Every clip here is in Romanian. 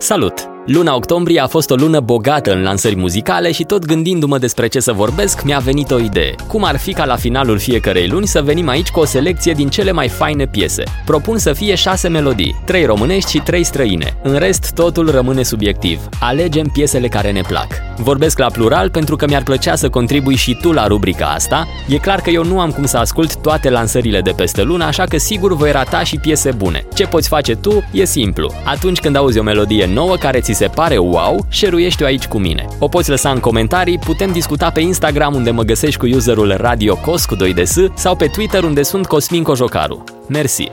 Salut! Luna octombrie a fost o lună bogată în lansări muzicale și tot gândindu-mă despre ce să vorbesc, mi-a venit o idee. Cum ar fi ca la finalul fiecarei luni să venim aici cu o selecție din cele mai faine piese. Propun să fie șase melodii, trei românești și trei străine. În rest, totul rămâne subiectiv. Alegem piesele care ne plac. Vorbesc la plural pentru că mi-ar plăcea să contribui și tu la rubrica asta. E clar că eu nu am cum să ascult toate lansările de peste lună, așa că sigur voi rata și piese bune. Ce poți face tu e simplu. Atunci când auzi o melodie nouă care ți se pare wow, șeruiește-o aici cu mine. O poți lăsa în comentarii, putem discuta pe Instagram unde mă găsești cu userul RadioCos cu 2DS sau pe Twitter unde sunt Cosmin Cojocaru. Mersi!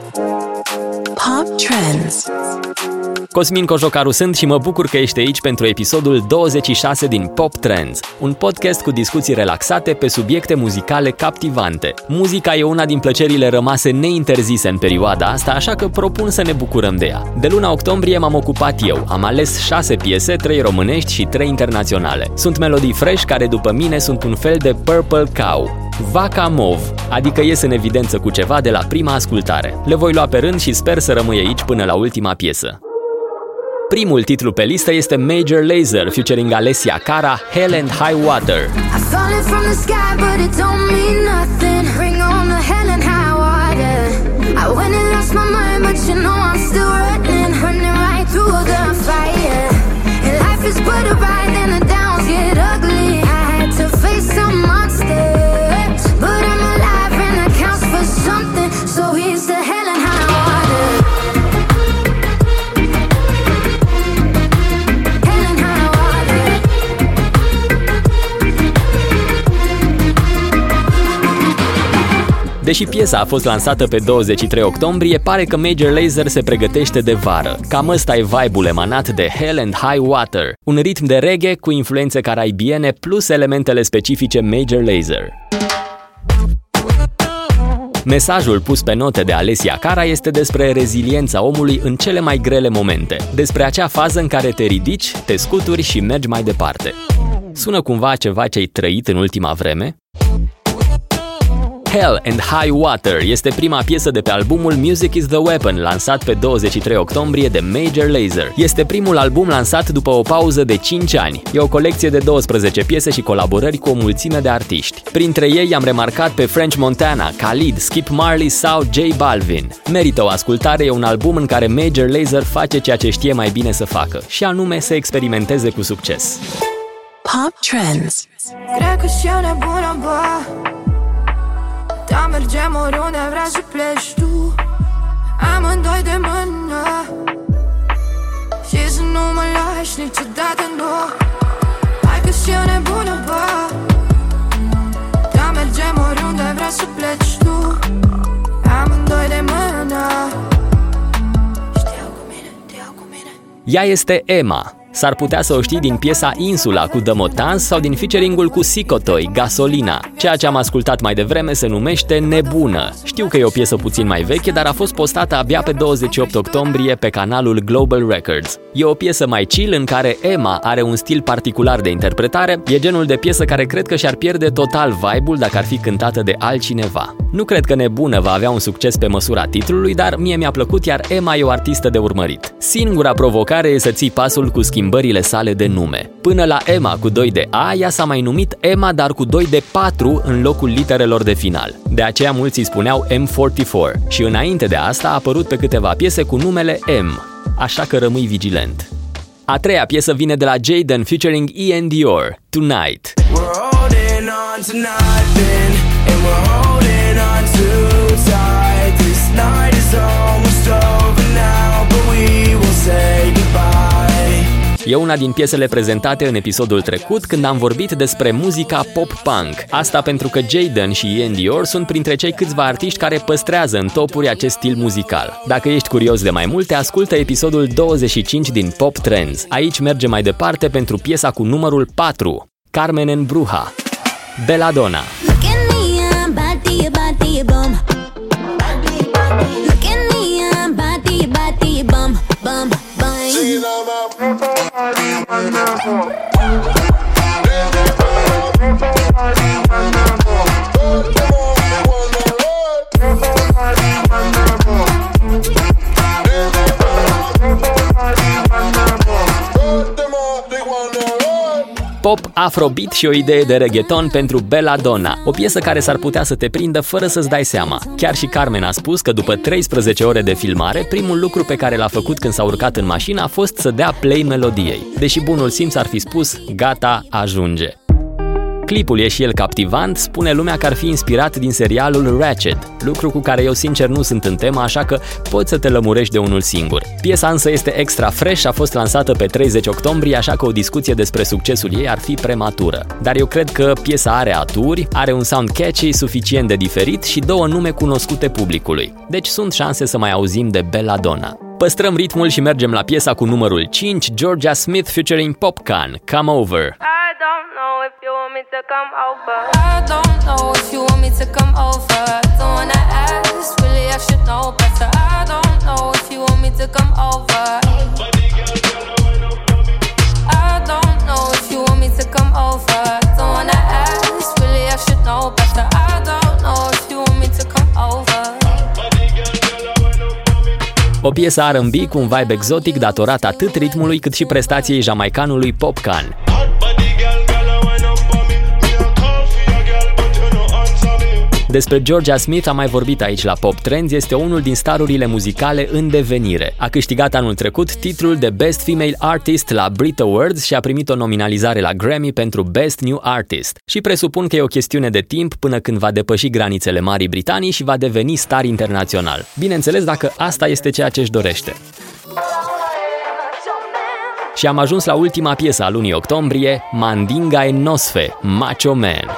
Pop Trends Cosmin Cojocaru sunt și mă bucur că ești aici pentru episodul 26 din Pop Trends, un podcast cu discuții relaxate pe subiecte muzicale captivante. Muzica e una din plăcerile rămase neinterzise în perioada asta, așa că propun să ne bucurăm de ea. De luna octombrie m-am ocupat eu, am ales 6 piese, 3 românești și 3 internaționale. Sunt melodii fresh care după mine sunt un fel de Purple Cow, Vaca Mov, adică ies în evidență cu ceva de la prima ascultare. Le voi lua pe rând și sper să rămâi aici până la ultima piesă. Primul titlu pe listă este Major Lazer, featuring Alessia Cara, Hell and High Water. I went and lost my mind, but you know Deși piesa a fost lansată pe 23 octombrie, pare că Major Lazer se pregătește de vară. Cam ăsta e vibe-ul emanat de Hell and High Water, un ritm de reggae cu influențe caraibiene plus elementele specifice Major Lazer. Mesajul pus pe note de Alessia Cara este despre reziliența omului în cele mai grele momente, despre acea fază în care te ridici, te scuturi și mergi mai departe. Sună cumva ceva ce ai trăit în ultima vreme? Hell and High Water este prima piesă de pe albumul Music is the Weapon, lansat pe 23 octombrie de Major Lazer. Este primul album lansat după o pauză de 5 ani. E o colecție de 12 piese și colaborări cu o mulțime de artiști. Printre ei am remarcat pe French Montana, Khalid, Skip Marley sau J Balvin. Merită o ascultare, e un album în care Major Lazer face ceea ce știe mai bine să facă, și anume să experimenteze cu succes. Pop Trends Cred că și nebună, bă lași niciodată, nu Hai că și eu nebună, bă Da, mergem oriunde vrea să pleci tu. Amândoi de mână. Știu cu mine, știu cu mine. Ea este Emma, S-ar putea să o știi din piesa Insula cu The Motans sau din featuring-ul cu Sicotoi, Gasolina. Ceea ce am ascultat mai devreme se numește Nebună. Știu că e o piesă puțin mai veche, dar a fost postată abia pe 28 octombrie pe canalul Global Records. E o piesă mai chill în care Emma are un stil particular de interpretare, e genul de piesă care cred că și-ar pierde total vibe-ul dacă ar fi cântată de altcineva. Nu cred că Nebună va avea un succes pe măsura titlului, dar mie mi-a plăcut, iar Emma e o artistă de urmărit. Singura provocare e să ții pasul cu schimbările sale de nume. Până la Emma cu 2 de A, ea s-a mai numit Emma, dar cu 2 de 4 în locul literelor de final. De aceea mulți îi spuneau M44 și înainte de asta a apărut pe câteva piese cu numele M, așa că rămâi vigilent. A treia piesă vine de la Jaden featuring Ian Dior, Tonight. We're holding on to nothing, and we're holding on too tight. E una din piesele prezentate în episodul trecut când am vorbit despre muzica pop-punk. Asta pentru că Jaden și Ian Dior sunt printre cei câțiva artiști care păstrează în topuri acest stil muzical. Dacă ești curios de mai multe, ascultă episodul 25 din Pop Trends. Aici merge mai departe pentru piesa cu numărul 4, Carmen en Bruja, Belladonna. i don't now. Pop, afrobeat și o idee de reggaeton pentru Belladonna, o piesă care s-ar putea să te prindă fără să-ți dai seama. Chiar și Carmen a spus că după 13 ore de filmare, primul lucru pe care l-a făcut când s-a urcat în mașină a fost să dea play melodiei. Deși bunul simț ar fi spus, gata, ajunge. Clipul e și el captivant, spune lumea că ar fi inspirat din serialul Ratchet, lucru cu care eu sincer nu sunt în temă, așa că poți să te lămurești de unul singur. Piesa însă este extra fresh, a fost lansată pe 30 octombrie, așa că o discuție despre succesul ei ar fi prematură. Dar eu cred că piesa are aturi, are un sound catchy suficient de diferit și două nume cunoscute publicului. Deci sunt șanse să mai auzim de Belladonna. Păstrăm ritmul și mergem la piesa cu numărul 5, Georgia Smith featuring Popcan, Come Over. if you want me to come over. I don't know if you want me to come over. Don't wanna ask, really I should know better. I don't know if you want me to come over. I don't know if you want me to come over. Don't wanna ask, really I should know better. I don't know if you want me to come over. O piesă R&B cu un vibe exotic datorat atât ritmului cât și prestației jamaicanului Popcan. Despre Georgia Smith am mai vorbit aici la Pop Trends, este unul din starurile muzicale în devenire. A câștigat anul trecut titlul de Best Female Artist la Brit Awards și a primit o nominalizare la Grammy pentru Best New Artist. Și presupun că e o chestiune de timp până când va depăși granițele Marii Britanii și va deveni star internațional. Bineînțeles dacă asta este ceea ce își dorește. Și am ajuns la ultima piesă a lunii octombrie, Mandinga e Nosfe, Macho Man.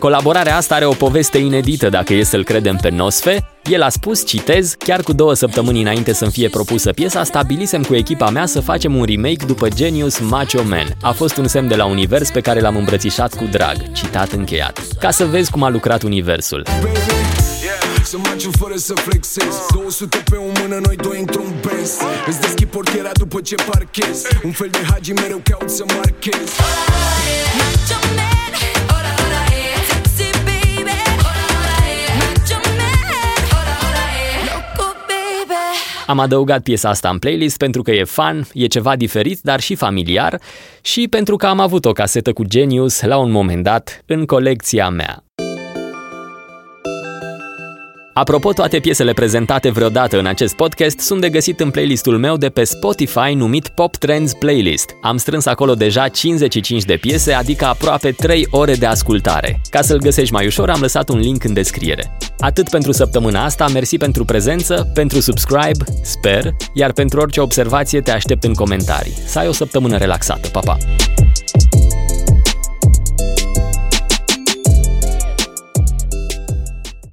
Colaborarea asta are o poveste inedită dacă e să-l credem pe Nosfe. El a spus, citez, chiar cu două săptămâni înainte să-mi fie propusă piesa, stabilisem cu echipa mea să facem un remake după Genius Macho Man. A fost un semn de la univers pe care l-am îmbrățișat cu drag. Citat încheiat. Ca să vezi cum a lucrat universul. Să maciu fără să flexez 200 pe o mână, noi doi într-un Benz Îți deschid portiera după ce parchez Un fel de hagi mereu caut să marchez Am adăugat piesa asta în playlist pentru că e fan, e ceva diferit, dar și familiar și pentru că am avut o casetă cu Genius la un moment dat în colecția mea. Apropo, toate piesele prezentate vreodată în acest podcast sunt de găsit în playlistul meu de pe Spotify numit Pop Trends Playlist. Am strâns acolo deja 55 de piese, adică aproape 3 ore de ascultare. Ca să-l găsești mai ușor, am lăsat un link în descriere. Atât pentru săptămâna asta, mersi pentru prezență, pentru subscribe, sper, iar pentru orice observație te aștept în comentarii. Să ai o săptămână relaxată. Pa, pa!